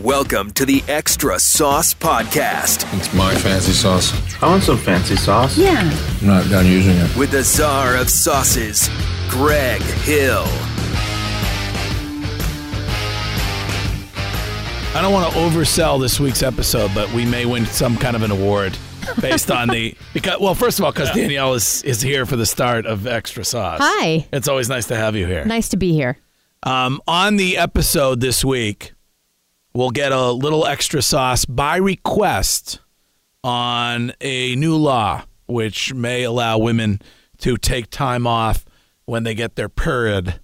Welcome to the Extra Sauce Podcast It's my fancy sauce. I want some fancy sauce. Yeah. I'm not done using it. with the czar of sauces, Greg Hill. I don't want to oversell this week's episode, but we may win some kind of an award based on the because well, first of all, because Danielle is is here for the start of Extra Sauce. Hi. It's always nice to have you here. Nice to be here. Um, on the episode this week, we'll get a little extra sauce by request on a new law which may allow women to take time off when they get their period.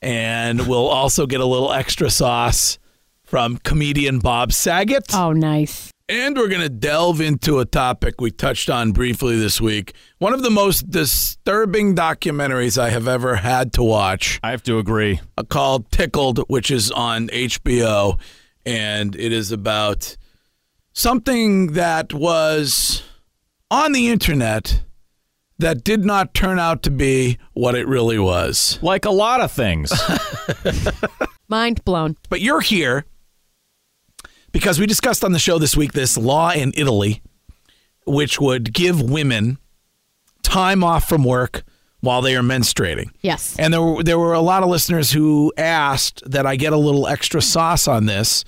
And we'll also get a little extra sauce from comedian Bob Saget. Oh, nice. And we're going to delve into a topic we touched on briefly this week. One of the most disturbing documentaries I have ever had to watch I have to agree. uh, called Tickled, which is on HBO. And it is about something that was on the internet that did not turn out to be what it really was. Like a lot of things. Mind blown. But you're here because we discussed on the show this week this law in Italy, which would give women time off from work while they are menstruating. Yes. And there were, there were a lot of listeners who asked that I get a little extra sauce on this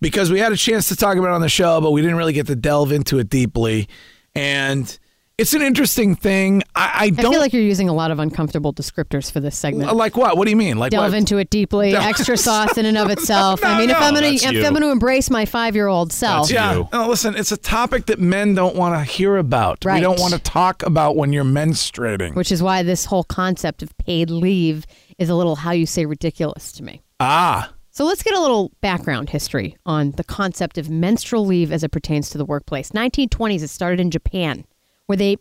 because we had a chance to talk about it on the show, but we didn't really get to delve into it deeply. And it's an interesting thing. I, I I don't feel like you're using a lot of uncomfortable descriptors for this segment. like what? What do you mean? Like Delve what? into it deeply. Extra sauce in and of itself. I mean, if I'm gonna if you. I'm gonna embrace my five year old self, That's Yeah. you. No, listen, it's a topic that men don't want to hear about. We don't want to talk about when you're menstruating. which is why this whole concept of paid leave is a little how you say ridiculous to me. ah, So let's get a little background history on the concept of menstrual leave as it pertains to the workplace. 1920s, it started in Japan, where they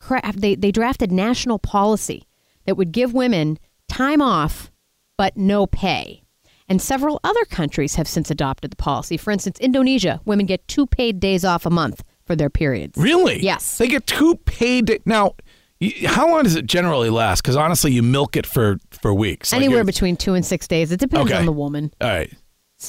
cra- they they drafted national policy that would give women time off but no pay. And several other countries have since adopted the policy. For instance, Indonesia, women get two paid days off a month for their periods. really? Yes. They get two paid. Now, how long does it generally last? Because honestly, you milk it for for weeks. Like Anywhere between two and six days. It depends Okay. on the woman. All right.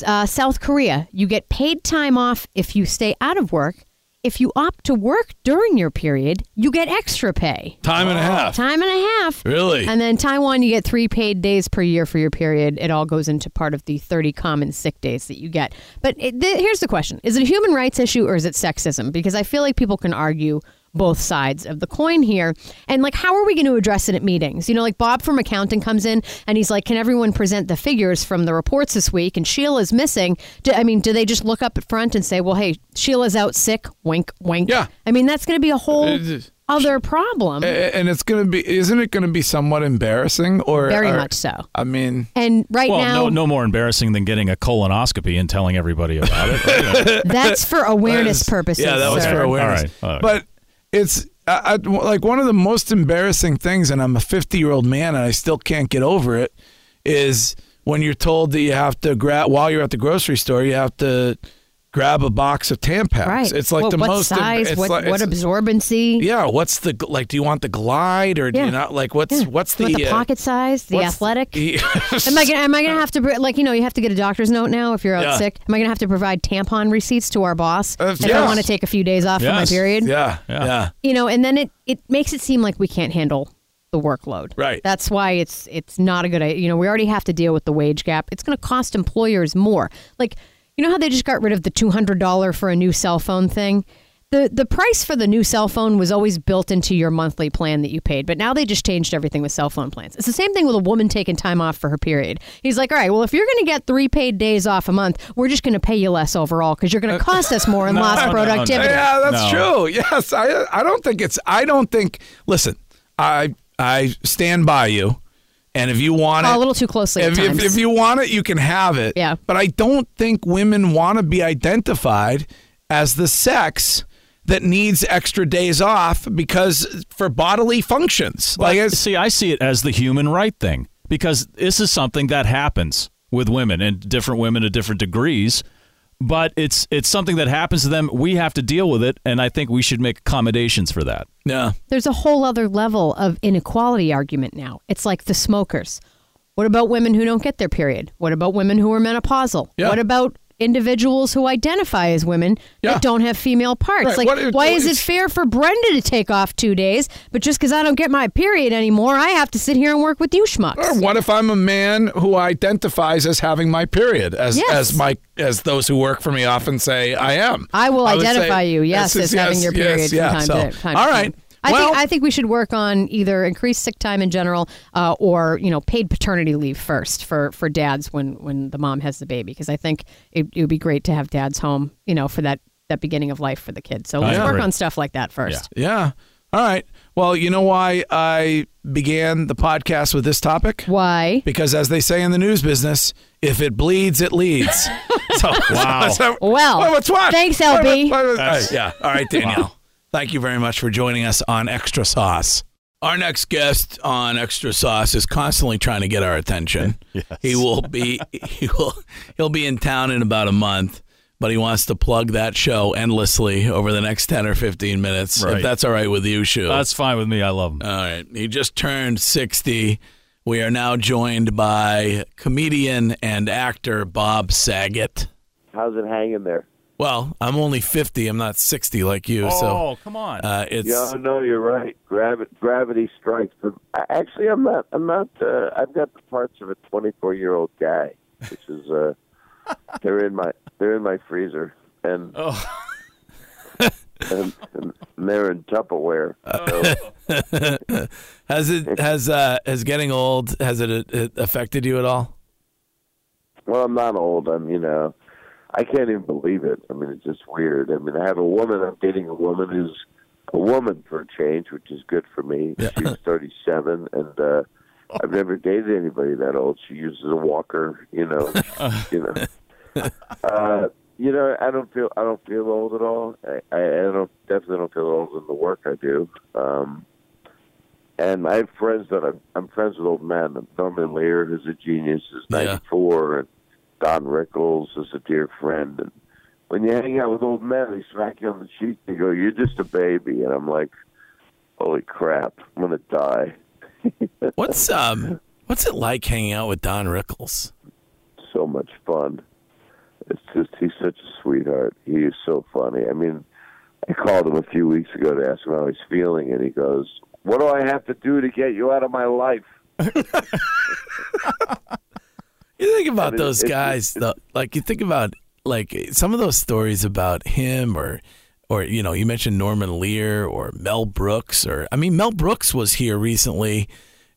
uh, South Korea, you get paid time off if you stay out of work. If you opt to work during your period, you get extra pay. Time and a half. Time and a half. Really? And then Taiwan, you get three paid days per year for your period. It all goes into part of the 30 common sick days that you get. But it, th- here's the question Is it a human rights issue or is it sexism? Because I feel like people can argue both sides of the coin here. And like, how are we going to address it at meetings? You know, like Bob from accounting comes in and he's like, can everyone present the figures from the reports this week? And Sheila's missing. Do, I mean, do they just look up at front and say, well, hey, Sheila's out sick? Wink, wink. Yeah. I mean, that's going to be a whole other problem. And it's going to be, isn't it going to be somewhat embarrassing? Or Very or- much so. I mean, And right Well, now, no, no more embarrassing than getting a colonoscopy and telling everybody about it. right? that's for awareness That is- purposes. Yeah, that was sir. for awareness. All right, all right. But it's I, I, like one of the most embarrassing things, and I'm a 50 year old man, and I still can't get over it. Is when you're told that you have to grab while you're at the grocery store, you have to grab a box of Tampax. Right. It's like Well, the what most. size? it's what like- what it's- absorbency? Yeah, what's the like? Do you want the glide or do Yeah. you not like? What's Yeah. what's You the, want the uh, pocket size, the athletic? the- Am I gonna am I gonna have to like you know you have to get a doctor's note now if you're out Yeah. sick? Am I gonna have to provide tampon receipts to our boss Uh, if I want to take a few days off for my period? yeah, Yeah. yeah, You know, and then it it makes it seem like we can't handle the workload. Right. That's why it's it's not a good idea. You know, we already have to deal with the wage gap. It's going to cost employers more. Like, you know how they just got rid of the two hundred dollar for a new cell phone thing. The, the price for the new cell phone was always built into your monthly plan that you paid, but now they just changed everything with cell phone plans. It's the same thing with a woman taking time off for her period. He's like, all right, well, if you're going to get three paid days off a month, we're just going to pay you less overall because you're going to uh, cost us more in lost no, no. productivity. Yeah, that's No. true. Yes, I I don't think it's I don't think listen, I I stand by you And if you want Oh, it, a little too closely if, if, times. if you want it, you can have it. Yeah. But I don't think women want to be identified as the sex that needs extra days off because for bodily functions. Like it's, See, I see it as the human right thing because this is something that happens with women and different women to different degrees. But it's it's something that happens to them. We have to deal with it, and I think we should make accommodations for that. yeah. There's a whole other level of inequality argument now. It's like the smokers. What about women who don't get their period? What about women who are menopausal? Yeah. What about individuals who identify as women Yeah. that don't have female parts? Right. Like, What why is it fair for Brenda to take off two days, but just because I don't get my period anymore, I have to sit here and work with you schmucks? Or what if I'm a man who identifies as having my period, as Yes. as my as those who work for me often say I am. I will would identify say- you, yes, yes, as having yes, your yes, period yeah, from time so- to time. All right. time. I well, think I think we should work on either increased sick time in general, uh, or you know, paid paternity leave first for for dads when when the mom has the baby, because I think it, it would be great to have dads home, you know, for that that beginning of life for the kids. So let's work on stuff like that first. yeah. All right. Well, you know why I began the podcast with this topic? Why? Because as they say in the news business, if it bleeds, it leads. so, Wow. so- Well, Well, what's what? thanks, What- LB. what- what- all right, yeah. All right, Danielle. Thank you very much for joining us on Extra Sauce. Our next guest on Extra Sauce is constantly trying to get our attention. He will be he will he'll be in town in about a month, but he wants to plug that show endlessly over the next 10 or 15 minutes. If that's all right with you, Shu. That's fine with me. I love him. All right. He just turned 60. We are now joined by comedian and actor Bob Saget. How's it hanging there? Well, I'm only 50. I'm not 60 like you. so oh, come on. uh, it's Yeah, no, you're right. Gravity, gravity strikes. But actually, I'm not. I'm not. Uh, I've got the parts of a 24 year old guy, which is. Uh, they're in my. They're in my freezer, and oh, and, and they're in Tupperware. So, has it has uh has getting old has it, it affected you at all? well, I'm not old. I'm. You know, I can't even believe it. I mean, it's just weird. I mean, I have a woman. I'm dating a woman who's a woman for a change, which is good for me. She's 37, and uh, I've never dated anybody that old. She uses a walker. You know. you know. Uh, you know, I don't feel I don't feel old at all. I, I, don't definitely don't feel old in the work I do. Um, and I have friends that I'm, I'm friends with old men. Norman Lear, who's a genius, is Yeah. 94, and Don Rickles is a dear friend. And when you hang out with old men, they smack you on the cheek. They go, "You're just a baby," and I'm like, "Holy crap, I'm gonna die." What's um what's it like hanging out with Don Rickles? so much fun. It's just he's such a sweetheart. He is so funny. I mean, I called him a few weeks ago to ask him how he's feeling, and he goes, "What do I have to do to get you out of my life?" You think about And it- those it- guys, though, like you think about like some of those stories about him, or or you know, you mentioned Norman Lear or Mel Brooks, or I mean, Mel Brooks was here recently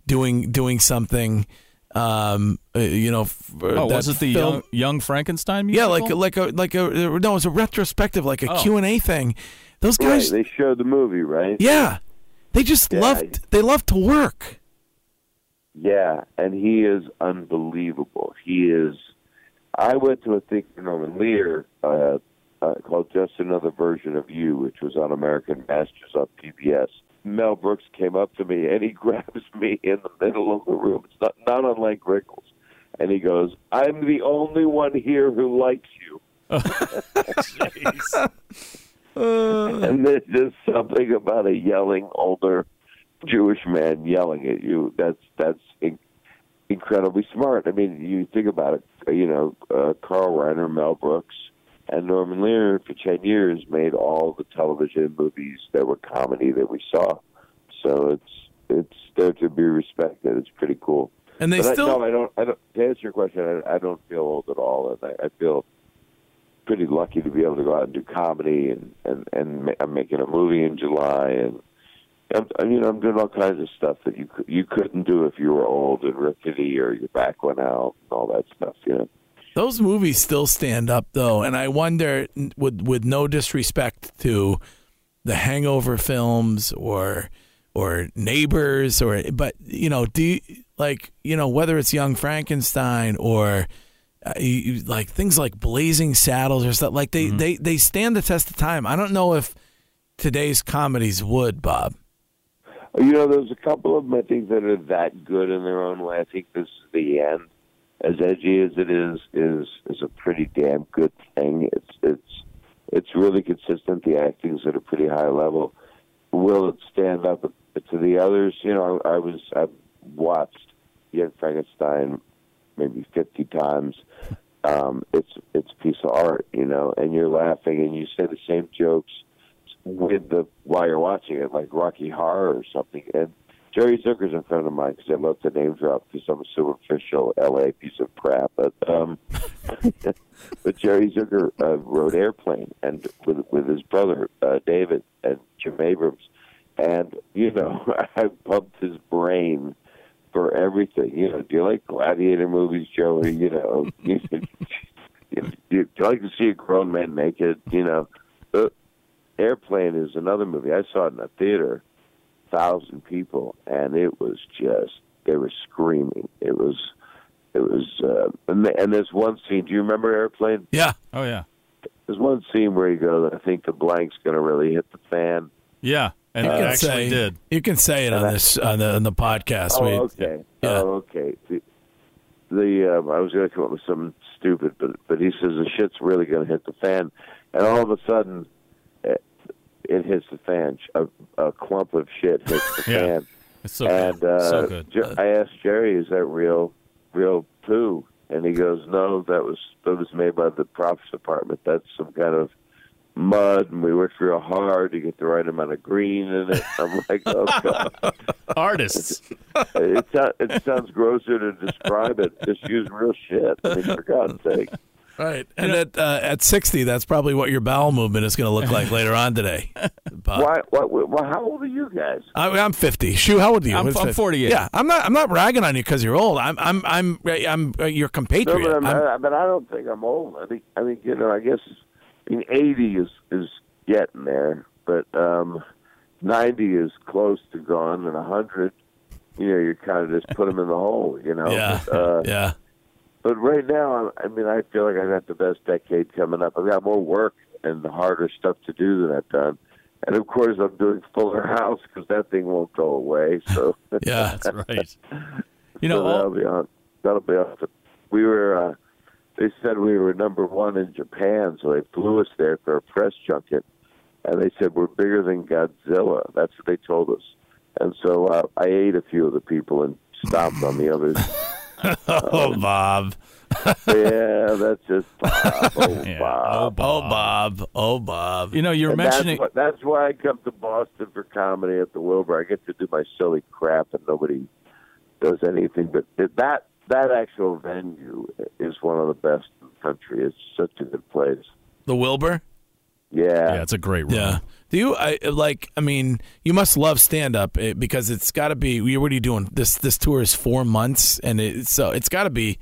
doing doing something. Um, uh, you know, for oh that was it the film- young, young Frankenstein Yeah, like like a like a no, it was a retrospective, like a Oh. Q and A thing. Those Right? guys, They showed the movie, right? yeah, they just Yeah. loved they love to work. Yeah, and he is unbelievable. He is. I went to a thing for Norman Lear uh, uh, called "Just Another Version of You," which was on American Masters on PBS. Mel Brooks came up to me and he grabs me in the middle of the room. It's not not unlike Rickles, and he goes, "I'm the only one here who likes you." and there's just something about a yelling older Jewish man yelling at you. That's that's in, incredibly smart. I mean, you think about it. You know, uh, Carl Reiner, Mel Brooks, and Norman Lear for ten years made all the television movies that were comedy that we saw. So it's it's there to be respected. It's pretty cool. And they But still I, no, I don't. I don't. To answer your question, I, I don't feel old at all, and I, I feel pretty lucky to be able to go out and do comedy, and and and ma- I'm making a movie in July, and I'm, I mean I'm doing all kinds of stuff that you you couldn't do if you were old and rickety or your back went out and all that stuff. You know. Those movies still stand up though, and I wonder, with with no disrespect to the Hangover films or or Neighbors or, but you know, do you, like you know whether it's Young Frankenstein or uh, you, you- like things like Blazing Saddles or stuff like they they they stand the test of time. I don't know if today's comedies would, Bob. You know, there's a couple of them I think that are that good in their own way. I think this is the end. As edgy as it is, is is a pretty damn good thing. It's it's it's really consistent. The acting's at a pretty high level. Will it stand up to the others? You know, I, I was I watched Young Frankenstein maybe fifty times. Um, it's it's a piece of art, you know, and you're laughing and you say the same jokes with the while you're watching it, like Rocky Horror or something. And Jerry Zucker's a friend of mine because I love to name drop because I'm a superficial LA piece of crap. But um, but Jerry Zucker uh, wrote Airplane and with with his brother uh, David and Jim Abrahams, and you know I pumped his brain for everything. You know, do you like gladiator movies, Joey? You know, you, do you like to see a grown man naked? You know, uh, Airplane is another movie. I saw it in a theater, thousand people, and it was just they were screaming. It was, it was, uh, and, the, and there's one scene. Do you remember Airplane? Yeah. Oh yeah. There's one scene where you go, I think the blank's going to really hit the fan. Yeah, and You it can actually say did. you can say it on this on the on the podcast. Oh, We- okay. Yeah. Oh, okay. The, the um, I was going to come up with something stupid, but but he says the shit's really going to hit the fan, and all of a sudden, it, it hits the fan. A, a clump of shit hits the Yeah. fan, It's so and good. uh, so good. Jer- I asked Jerry, "Is that real, real poo?" And he goes, "No, that was that was made by the props department. That's some kind of mud, and we worked real hard to get the right amount of green in it." I'm like, "Oh God." Artists. it, sou- it sounds grosser to describe it. Just use real shit. I mean, for God's sake. Right, and at uh, at sixty, that's probably what your bowel movement is going to look like later on today. Why, why, why, how old are you guys? I, I'm fifty. Shu, how old are you? I'm- What's I'm 48. Yeah, I'm not. I'm not ragging on you because you're old. I'm. I'm. I'm. I'm uh, your No, compatriot. but, I'm, I'm- I, but I don't think I'm old. I think, I think you know, I guess, I mean, 80 is, is getting there, but um, 90 is close to gone, and 100, you know, you kind of just put them in the hole, you know. yeah. But, uh, yeah. But right now, I mean, I feel like I've got the best decade coming up. I've got more work and the harder stuff to do than I've done. And of course, I'm doing Fuller House because that thing won't go away. So Yeah. That's right. You know, so that'll be on. That'll be on. We were. Uh, they said we were number one in Japan, so they flew us there for a press junket, and they said we're bigger than Godzilla. That's what they told us. And so uh, I ate a few of the people and stomped on the others. Oh, Bob. yeah, that's just Bob. Oh, Yeah. Oh, Bob. Oh, Bob. Oh, Bob. you know, you're And mentioning. That's, why, that's why I come to Boston for comedy at the Wilbur. I get to do my silly crap, and nobody does anything. But that that actual venue is one of the best in the country. It's such a good place. The Wilbur. Yeah. yeah, it's a great room. Yeah. Do you I like? I mean, you must love stand up eh, because it's got to be. What are you doing? This this tour is four months, and it's so it's got to be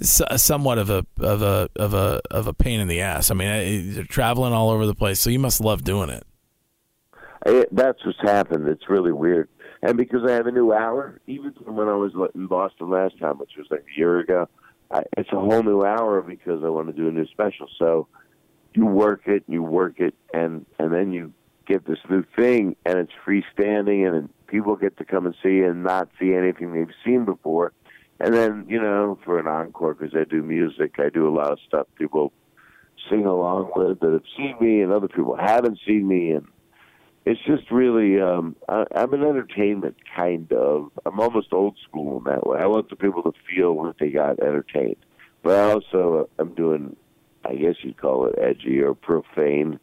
uh, somewhat of a of a of a of a pain in the ass. I mean, eh, you're traveling all over the place, so you must love doing it. I, that's what's happened. It's really weird. And because I have a new hour, even from when I was in Boston last time, which was like a year ago, I, it's a whole new hour because I want to do a new special. So you work it, you work it, and and then you get this new thing, and it's freestanding, and people get to come and see and not see anything they've seen before. And then you know, for an encore, because I do music, I do a lot of stuff people sing along with that have seen me, and other people haven't seen me, and it's just really um I, I'm an entertainment kind of I'm almost old school in that way. I want the people to feel like they got entertained, but I also uh, I'm doing I guess you'd call it edgy or profane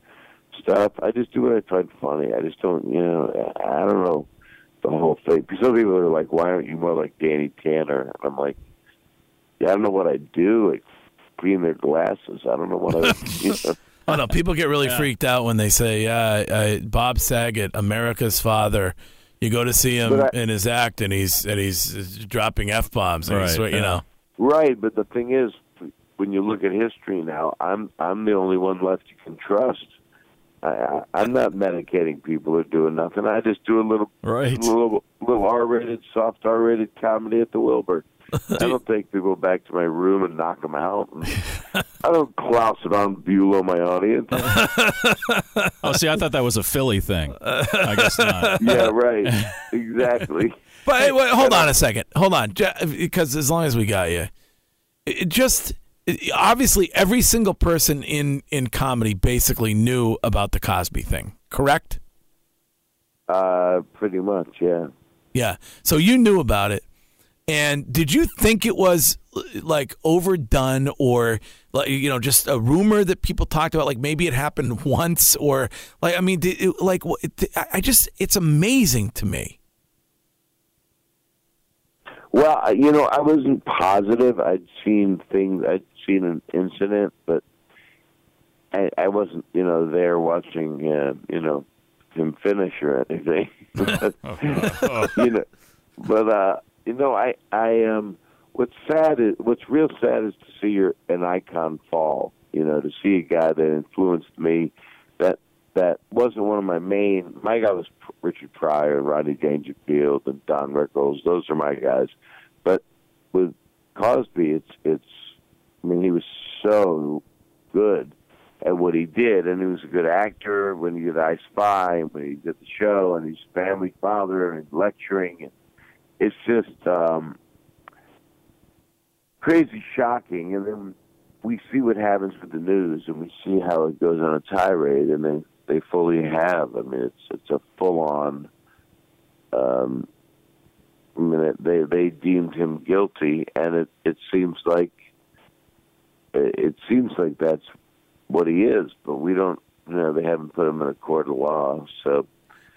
stuff. I just do what I find funny. I just don't you know I don't know the whole thing. Because some people are like, why aren't you more like Danny Tanner? And I'm like, yeah, I don't know what I do. Like clean their glasses. I don't know what I. You know. Oh no, people get really freaked out when they say, "Yeah, uh, Bob Saget, America's father." You go to see him I- in his act, and he's and he's dropping f bombs, and he's, Right, you know. Right, but the thing is, when you look at history now, I'm I'm the only one left you can trust. I, I, I'm not medicating people or doing nothing. I just do a little, Right. little, little R-rated, soft R-rated comedy at the Wilbur. I don't take people back to my room and knock them out. And I don't clouse it on my audience. Oh, see, I thought that was a Philly thing. I guess not. yeah, right. Exactly. But hey, wait, hold on a second. Hold on, because as long as we got you, it just it- obviously every single person in in comedy basically knew about the Cosby thing. Correct? Uh, pretty much, yeah. Yeah. So you knew about it. And did you think it was like overdone or like you know just a rumor that people talked about like maybe it happened once or like I mean did it, like it- I I just it's amazing to me. Well, you know, I wasn't positive. I'd seen things. I'd seen an incident, but I, I wasn't, you know, there watching, uh, you know, him finish or anything. you know, but uh, you know, I, I um, what's sad is what's real sad is to see your an icon fall. You know, to see a guy that influenced me. That that wasn't one of my main. My guy was Richard Pryor Rodney Dangerfield and Don Rickles. Those are my guys. But with Cosby, it's it's. I mean, he was so good at what he did, and he was a good actor when he did I Spy, and when he did the show, and he's family father and lecturing, and it's just um, crazy shocking. And then we see what happens with the news, and we see how it goes on a tirade, and they they fully have. I mean, it's it's a full on. Um, I mean, they they deemed him guilty, and it it seems like it seems like that's what he is, but we don't. You know, they haven't put him in a court of law, so.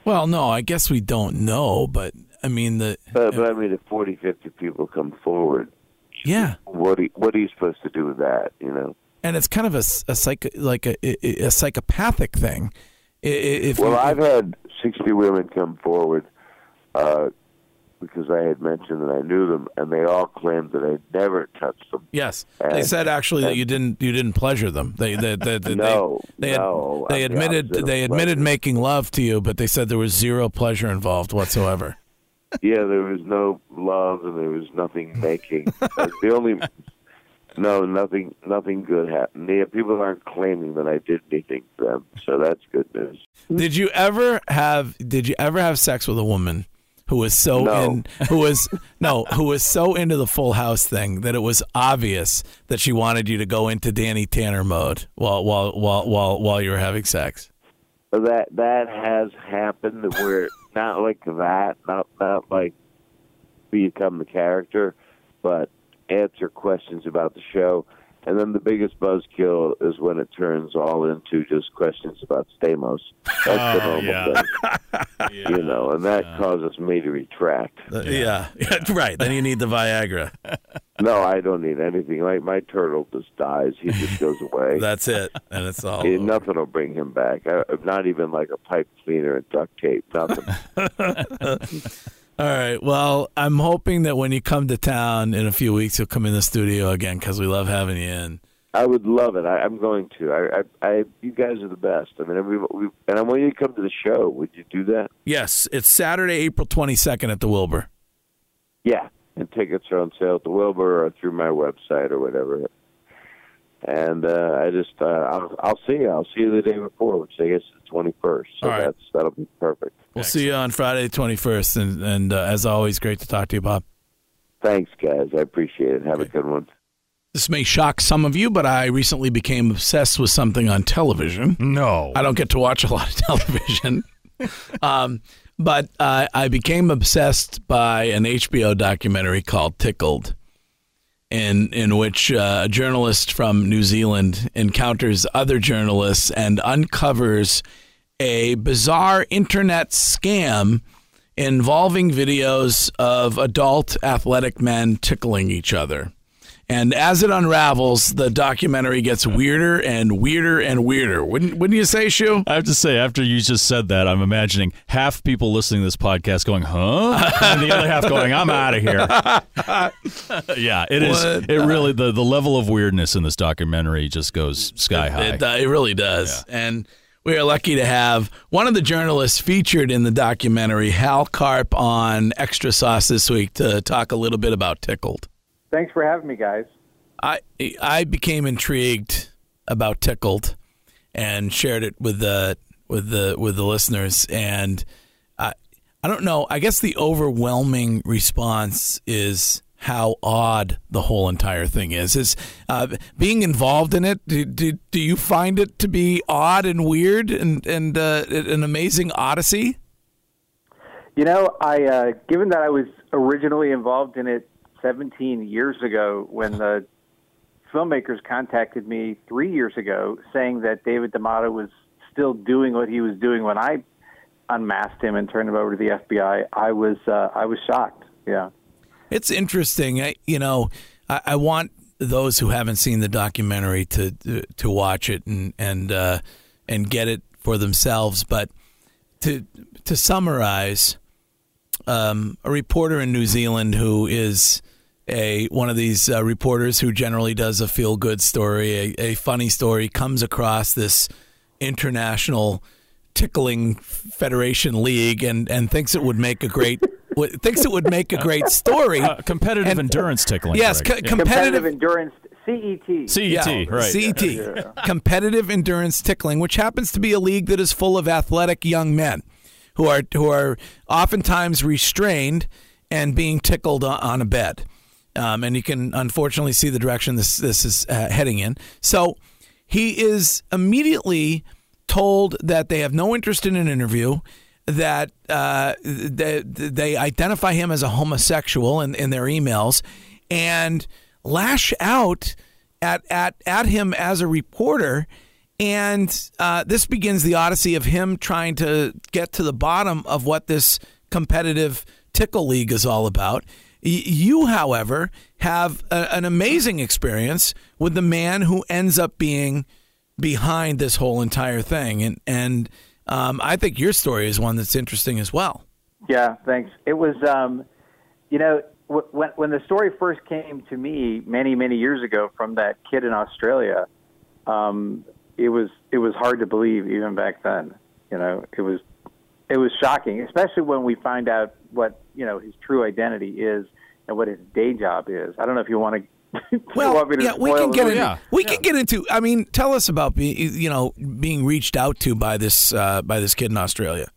Well, no, I guess we don't know, but I mean the But, but I mean, if 40, 50 people come forward, yeah, what are, what are you supposed to do with that? You know. and it's kind of a, a psych like a, a, a psychopathic thing. If Well, you- I've had 60 women come forward uh, because I had mentioned that I knew them, and they all claimed that I'd never touched them. Yes, they said actually that you didn't you didn't pleasure them. They they they, they, No, they, had- no, they I'm the admitted they admitted pleasure. making love to you, but they said there was zero pleasure involved whatsoever. yeah, there was no love and there was nothing making. The only no, nothing, nothing good happened. Yeah, people aren't claiming that I did anything to them, so that's good news. Did you ever have Did you ever have sex with a woman who was so No. in who was no who was so into the Full House thing that it was obvious that she wanted you to go into Danny Tanner mode while while while while while you were having sex? That that has happened where not like that, not not like become the character, but answer questions about the show. And then the biggest buzzkill is when it turns all into just questions about Stamos. That's the Oh, normal yeah. thing, you know, and that causes me to retract. Uh, yeah. yeah, right. Then you need the Viagra. No, I don't need anything. Like my turtle just dies; he just goes away. That's it, and it's all. Nothing will bring him back. I, not even like a pipe cleaner and duct tape. Nothing. All right. Well, I'm hoping that when you come to town in a few weeks, you'll come in the studio again because we love having you in. I would love it. I, I'm going to. I, I, I, you guys are the best. I mean, we, we, and I want you to come to the show. Would you do that? Yes, it's Saturday, April 22nd at the Wilbur. Yeah. And tickets are on sale at the Wilbur or through my website or whatever. And uh, I just, uh, I'll, I'll see you. I'll see you the day before, which I guess is the 21st. So All right. that's that'll be perfect. We'll see you on Friday, the 21st. And, and uh, as always, great to talk to you, Bob. Thanks, guys. I appreciate it. Have a good one. This may shock some of you, but I recently became obsessed with something on television. No. I don't get to watch a lot of television. um, but uh, I became obsessed by an HBO documentary called Tickled, in in which uh, a journalist from New Zealand encounters other journalists and uncovers a bizarre internet scam involving videos of adult athletic men tickling each other. And as it unravels, the documentary gets weirder and weirder and weirder. Wouldn't wouldn't you say, Shu? I have to say, after you just said that, I'm imagining half people listening to this podcast going, "Huh," and the other half going, "I'm out of here." yeah, it is. What? It really the the level of weirdness in this documentary just goes sky high. It, uh, it really does. And We are lucky to have one of the journalists featured in the documentary, Hal Karp, on Extra Sauce this week to talk a little bit about Tickled. Thanks for having me, guys. I I became intrigued about Tickled and shared it with the with the with the listeners and I I don't know, I guess the overwhelming response is how odd the whole entire thing is. Is uh, being involved in it? Do, do, do, you find it to be odd and weird and and uh, an amazing odyssey? You know, I uh, given that I was originally involved in it 17 years ago when the filmmakers contacted me three years ago saying that David D'Amato was still doing what he was doing when I unmasked him and turned him over to the FBI. I was uh, I was shocked. Yeah. It's interesting. I, you know, I, I, want those who haven't seen the documentary to to watch it and and uh, and get it for themselves. But to to summarize, um, a reporter in New Zealand who is a one of these uh, reporters who generally does a feel good story, a, a funny story, comes across this international tickling federation league and and thinks it would make a great thinks it would make a great story. Uh, competitive and, endurance tickling. Yes, co- yeah. competitive, competitive endurance. CET. CET, yeah, right. CET. Yeah. Competitive endurance tickling, which happens to be a league that is full of athletic young men who are who are oftentimes restrained and being tickled on a bed. Um, and you can unfortunately see the direction this this is uh, heading in. So he is immediately told that they have no interest in an interview that uh, they, they identify him as a homosexual in, in their emails and lash out at, at, at him as a reporter. And uh, this begins the odyssey of him trying to get to the bottom of what this competitive tickle league is all about. You, however, have a, an amazing experience with the man who ends up being behind this whole entire thing. And, and um, I think your story is one that's interesting as well. Yeah, thanks. It was, um, you know, when when the story first came to me many many years ago from that kid in Australia, um, it was it was hard to believe even back then. You know, it was it was shocking, especially when we find out what you know his true identity is and what his day job is. I don't know if you want to well, yeah, we can get into, yeah. we yeah. can get into. I mean, tell us about being you know being reached out to by this uh, by this kid in Australia.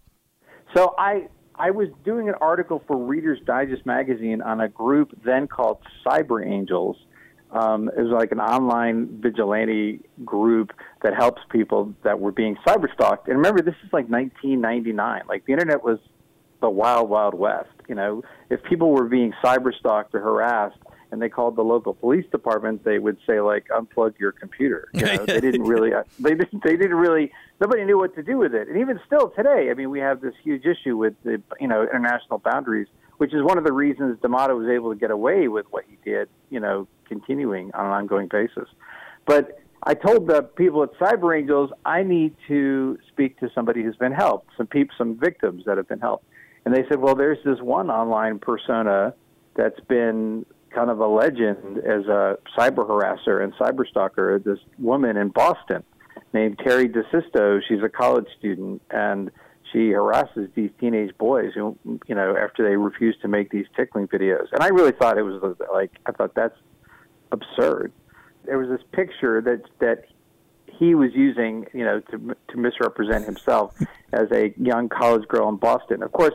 So I I was doing an article for Reader's Digest magazine on a group then called Cyber Angels. Um, it was like an online vigilante group that helps people that were being cyber stalked. And remember, this is like 1999. Like the internet was the wild, wild west. You know, if people were being cyber stalked or harassed, and they called the local police department, they would say like, "Unplug your computer." You know, they didn't really, they didn't, they didn't really, nobody knew what to do with it. And even still today, I mean, we have this huge issue with the, you know, international boundaries, which is one of the reasons D'Amato was able to get away with what he did, you know, continuing on an ongoing basis. But I told the people at Cyber Angels, I need to speak to somebody who's been helped, some people, some victims that have been helped. And they said, well, there's this one online persona that's been kind of a legend as a cyber harasser and cyber stalker. This woman in Boston named Terri DiSisto. She's a college student and she harasses these teenage boys who, you know, after they refuse to make these tickling videos. And I really thought it was like I thought that's absurd. There was this picture that that he was using, you know, to to misrepresent himself as a young college girl in Boston. Of course,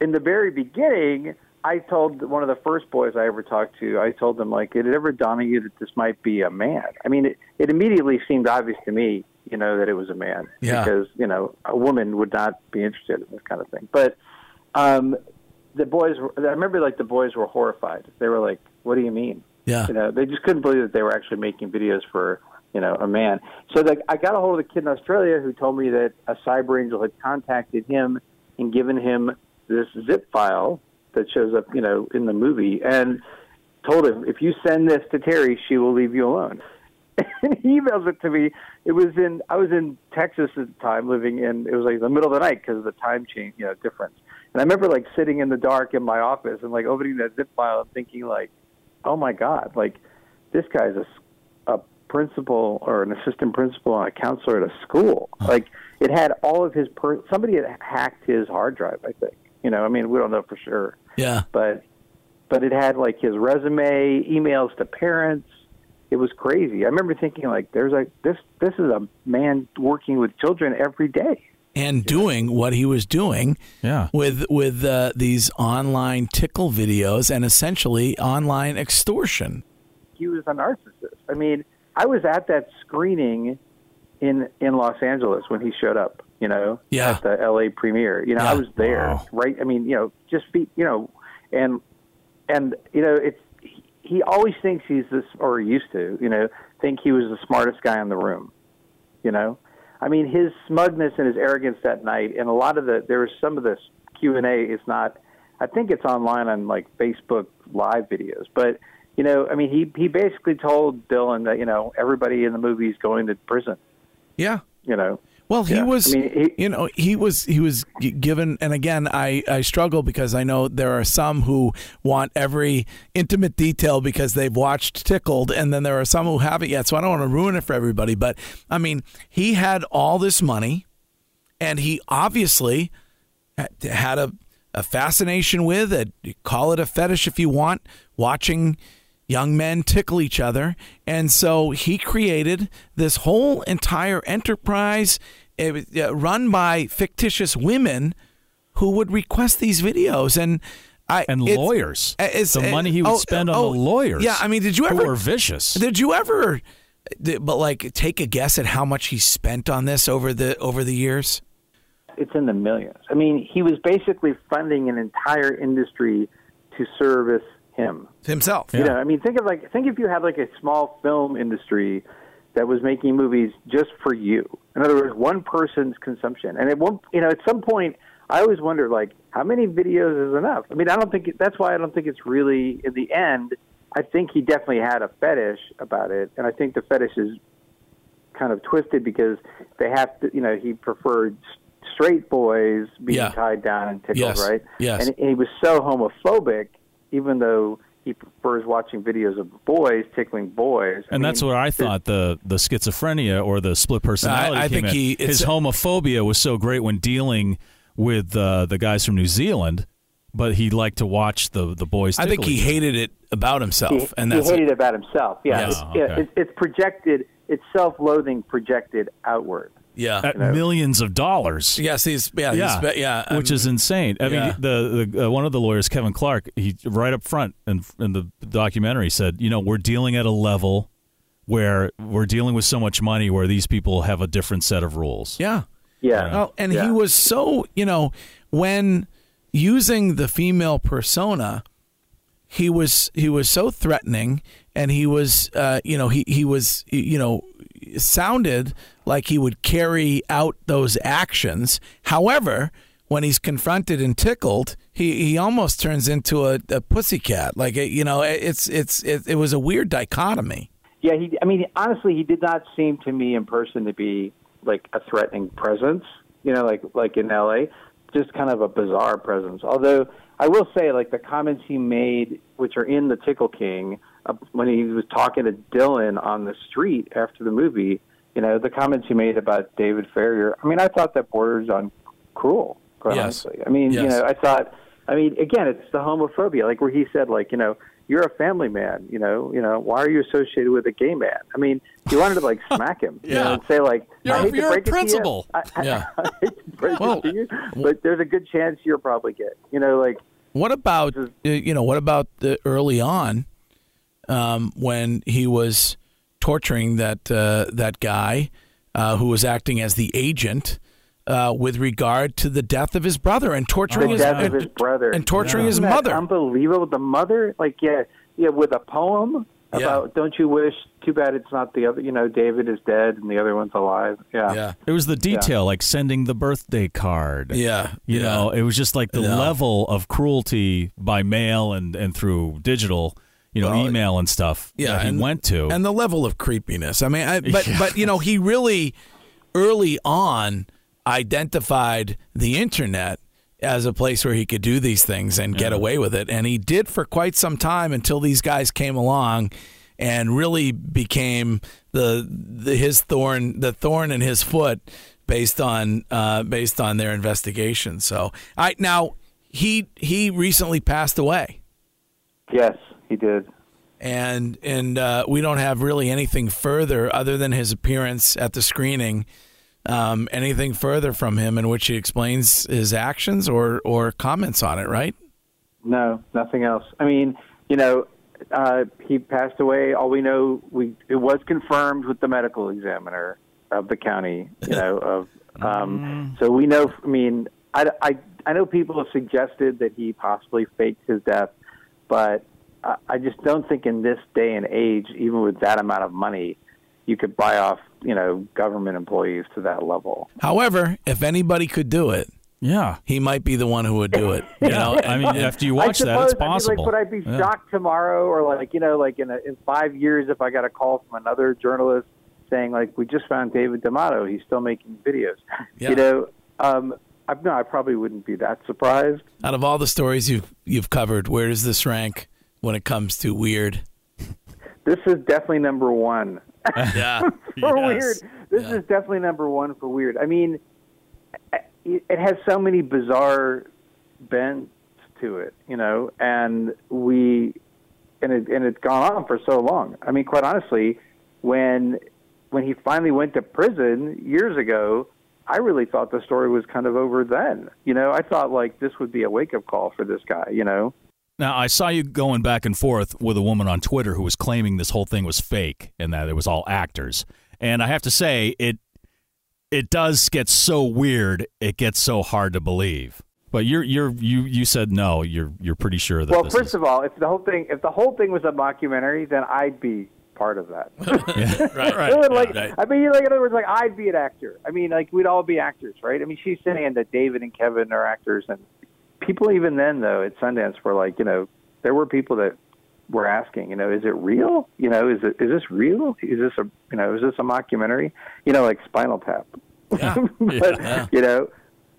in the very beginning, I told one of the first boys I ever talked to, I told them like, did it ever dawn on you that this might be a man? I mean, it, it immediately seemed obvious to me, you know, that it was a man yeah. because you know a woman would not be interested in this kind of thing. But um, the boys, were, I remember like the boys were horrified. They were like, "What do you mean?" Yeah, you know, they just couldn't believe that they were actually making videos for you know a man. So like, I got a hold of the kid in Australia who told me that a cyber angel had contacted him and given him this zip file that shows up, you know, in the movie, and told him, if you send this to Terry, she will leave you alone. and he emails it to me. It was in I was in Texas at the time, living in it was like the middle of the night because of the time change, you know, difference. And I remember like sitting in the dark in my office and like opening that zip file and thinking like, oh my god, like this guy's a, a principal or an assistant principal and a counselor at a school. Like it had all of his per- somebody had hacked his hard drive. I think you know. I mean, we don't know for sure, Yeah. but but it had like his resume, emails to parents. It was crazy. I remember thinking like, "There's like this. This is a man working with children every day." and doing what he was doing Yeah. with with uh, these online tickle videos and essentially online extortion. he was a narcissist. I mean, I was at that screening in in Los Angeles when he showed up. You know, Yeah. at the L.A. premiere. You know, I was there. Wow. Right. I mean, you know, just be, you know, and and you know, it's he- he always thinks he's this, or he used to, you know, think he was the smartest guy in the room. You know, I mean, his smugness and his arrogance that night, and a lot of the there was some of this Q and A is not. I think it's online on like Facebook live videos, but you know, I mean, he he basically told Dylan that you know everybody in the movie is going to prison. Yeah. You know, Well, he Yeah. was, I mean, he- you know, he was, he was given, and again, I, I struggle because I know there are some who want every intimate detail because they've watched Tickled, and then there are some who haven't yet. So I don't want to ruin it for everybody. But I mean, he had all this money, and he obviously had- a, a fascination with it. Call it a fetish if you want, watching young men tickle each other. And so he created this whole entire enterprise it was, uh, run by fictitious women who would request these videos. And I, And it's- lawyers. it's- the money he would oh, spend on oh, the lawyers. Yeah, I mean, did you ever? who ever were vicious? Did you ever, but like, take a guess at how much he spent on this over the over the years? it's in the millions. I mean, he was basically funding an entire industry to service him. Himself. You know, I mean, think of like think if you had like a small film industry that was making movies just for you. In other words, one person's consumption. And at one, you know, at some point, I always wonder like how many videos is enough. I mean, I don't think that's why I don't think it's really in the end. I think he definitely had a fetish about it, and I think the fetish is kind of twisted because they have to. You know, he preferred straight boys being Yeah. tied down and tickled, Yes. right? Yes. And, and he was so homophobic, even though he prefers watching videos of boys tickling boys. and that's mean, where I thought the the schizophrenia or the split personality I- I came think in. he- it's- His homophobia was so great when dealing with uh, the guys from New Zealand, but he liked to watch the the boys. I think he each hated it about himself, he, and he that's hated it about himself. Yeah, Yes. it's, Oh, okay. it's, it's projected. It's self-loathing projected outward. Yeah. at millions of dollars. yes, he's yeah, yeah, he's, yeah, which um, is insane. I yeah. mean, the, the uh, one of the lawyers, Kevin Clark, he right up front in, in the documentary said, you know, we're dealing at a level where we're dealing with so much money where these people have a different set of rules. yeah. Yeah. Oh, and Yeah. he was so you know when using the female persona, he was he was so threatening, and he was uh, you know he he was you know sounded like he would carry out those actions. However. When he's confronted and tickled, he, he almost turns into a, a pussycat. Like you know, it's it's it, it was a weird dichotomy. Yeah, he. I mean, honestly, he did not seem to me in person to be like a threatening presence. You know, like like in L.A., just kind of a bizarre presence. Although I will say, like the comments he made, which are in the Tickle King, when he was talking to Dylan on the street after the movie. You know, the comments he made about David Farrier. I mean, I thought that borders on cruel. Quite Yes. honestly, I mean, you know, I thought. I mean, again, it's the homophobia, like where he said, like, you know, you're a family man, you know, you know, why are you associated with a gay man? I mean, he wanted to like smack him, you know, and say like, You're- I hate you're a to break principal. It to you. I, Yeah. I, I hate to break Well, it to you, but there's a good chance you're probably gay. You know, like What about uh, you know what about the early on um, when he was torturing that uh, that guy uh, who was acting as the agent uh, with regard to the death of his brother and torturing the his, death and, of his brother and torturing his Isn't mother. Unbelievable. The mother, like, yeah, yeah, with a poem Yeah. about "Don't you wish?" Too bad it's not the other. You know, David is dead and the other one's alive. Yeah. yeah, It was the detail, like sending the birthday card. yeah, You yeah. know, it was just like the No. level of cruelty by mail and, and through digital, you know, Well, email and stuff yeah, that he and, went to. and the level of creepiness. I mean, I, but Yeah. but you know, he really early on identified the internet as a place where he could do these things and get away with it, and he did for quite some time until these guys came along and really became the, the his thorn the thorn in his foot based on uh, based on their investigation. So I now he he recently passed away. Yes, he did. And and uh, we don't have really anything further other than his appearance at the screening. Um, anything further from him in which he explains his actions or or comments on it, right? No, nothing else. I mean, you know, uh, he passed away. All we know, we it was confirmed with the medical examiner of the county. You know, of um, so we know. I mean, I, I I know people have suggested that he possibly faked his death, but I, I just don't think in this day and age, even with that amount of money, you could buy off you know government employees to that level. However, if anybody could do it, Yeah. he might be the one who would do it. You know, I mean, after you I watch that, it's possible. I mean, like, would I be Yeah. shocked tomorrow, or like you know, like in a, in five years, if I got a call from another journalist saying like, "We just found David D'Amato. He's still making videos." Yeah. You know, um, I, no, I probably wouldn't be that surprised. out of all the stories you've you've covered, where does this rank when it comes to weird? This is definitely number one Yeah, for Yes. weird. This is definitely number one for weird. I mean, it, it has so many bizarre bends to it, you know, and we and it and it's gone on for so long. I mean, quite honestly, when when he finally went to prison years ago, I really thought the story was kind of over then. You know, I thought like this would be a wake up call for this guy. You know, Now, I saw you going back and forth with a woman on Twitter who was claiming this whole thing was fake and that it was all actors. And I have to say, it it does get so weird. It gets so hard to believe. But you're you're you you said no. You're you're pretty sure that. well, this first is, of all, if the whole thing if the whole thing was a mockumentary, then I'd be part of that. right, Right. It would, like, right. I mean, like in other words, like I'd be an actor. I mean, like we'd all be actors, right? I mean, she's saying that David and Kevin are actors, and people even then, though, at Sundance were like, you know, there were people that were asking, you know, is it real? You know, is it is this real? Is this a you know, is this a mockumentary? You know, like Spinal Tap. Yeah. but Yeah. you know,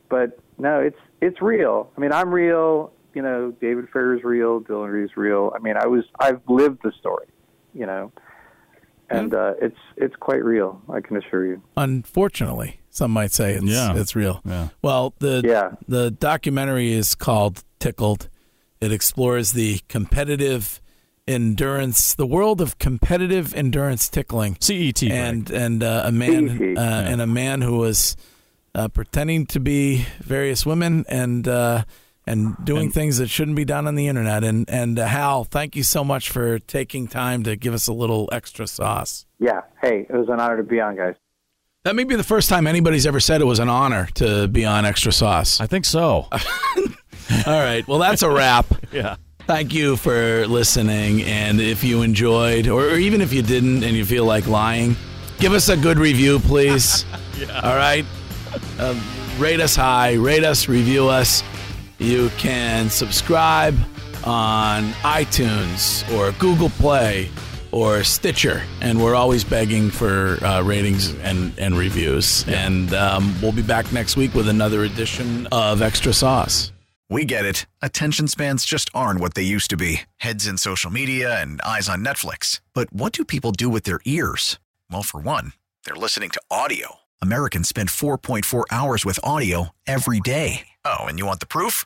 but no, it's it's real. I mean, I'm real. You know, David Farrier's real. Dylan Reeve's real. I mean, I was I've lived the story. You know, and uh, it's it's quite real. I can assure you. Unfortunately, some might say it's Yeah. it's real. Yeah. Well, the Yeah. the documentary is called Tickled. It explores the competitive endurance, the world of competitive endurance tickling. CET. Greg. and and uh, a man CET. uh, and a man who was uh, pretending to be various women and uh, and doing And- things that shouldn't be done on the internet. And and uh, Hal, thank you so much for taking time to give us a little extra sauce. Yeah. Hey, it was an honor to be on, guys. That may be the first time anybody's ever said it was an honor to be on Extra Sauce. I think so. All right, well that's a wrap. yeah. Thank you for listening. And if you enjoyed, or, or even if you didn't and you feel like lying, give us a good review, please. yeah. All right? Uh, rate us high, rate us, review us. You can subscribe on iTunes or Google Play or Stitcher. And we're always begging for uh, ratings and, and reviews. And um, we'll be back next week with another edition of Extra Sauce. We get it. Attention spans just aren't what they used to be heads in social media and eyes on Netflix. But what do people do with their ears? Well, for one, they're listening to audio. Americans spend 4.4 hours with audio every day. Oh, and you want the proof?